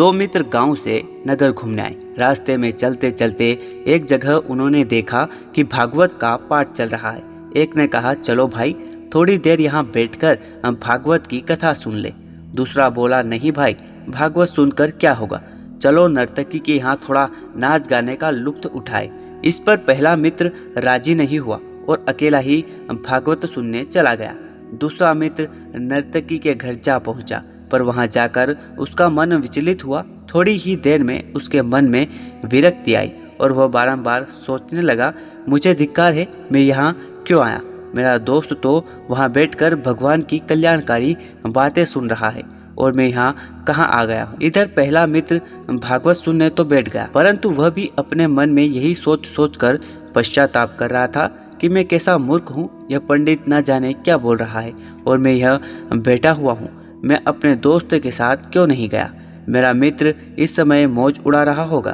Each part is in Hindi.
दो मित्र गाँव से नगर घूमने आए। रास्ते में चलते चलते एक जगह उन्होंने देखा कि भागवत का पाठ चल रहा है। एक ने कहा, चलो भाई, थोड़ी देर यहाँ बैठकर हम भागवत की कथा सुन ले। दूसरा बोला, नहीं भाई, भागवत सुनकर क्या होगा? चलो नर्तकी के यहाँ थोड़ा नाच गाने का लुत्फ उठाए। इस पर पहला मित्र राज़ी नहीं हुआ और अकेला ही भागवत सुनने चला गया। दूसरा मित्र नर्तकी के घर जा पहुँचा। पर वहाँ जाकर उसका मन विचलित हुआ। थोड़ी ही देर में उसके मन में विरक्ति आई और वह बारंबार सोचने लगा, मुझे धिक्कार है, मैं यहाँ क्यों आया? मेरा दोस्त तो वहाँ बैठकर भगवान की कल्याणकारी बातें सुन रहा है और मैं यहाँ कहाँ आ गया हूँ? इधर पहला मित्र भागवत सुनने तो बैठ गया, परंतु वह भी अपने मन में यही सोच सोच कर पश्चाताप कर रहा था कि मैं कैसा मूर्ख हूँ, यह पंडित न जाने क्या बोल रहा है और मैं यह बैठा हुआ हूँ। मैं अपने दोस्त के साथ क्यों नहीं गया? मेरा मित्र इस समय मौज उड़ा रहा होगा।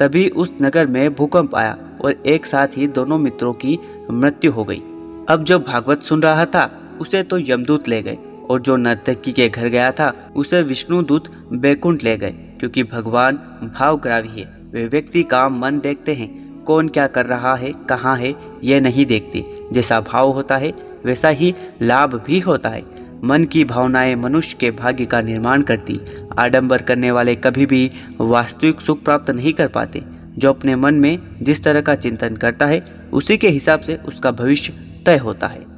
तभी उस नगर में भूकंप आया और एक साथ ही दोनों मित्रों की मृत्यु हो गई। अब जो भागवत सुन रहा था, उसे तो यमदूत ले गए और जो नर्तकी के घर गया था, उसे विष्णु दूत बैकुंठ ले गए, क्योंकि भगवान भावग्रावी है वे व्यक्ति का मन देखते हैं, कौन क्या कर रहा है, कहाँ है, ये नहीं देखते। जैसा भाव होता है, वैसा ही लाभ भी होता है। मन की भावनाएँ मनुष्य के भाग्य का निर्माण करती। आडंबर करने वाले कभी भी वास्तविक सुख प्राप्त नहीं कर पाते। जो अपने मन में जिस तरह का चिंतन करता है, उसी के हिसाब से उसका भविष्य तय होता है।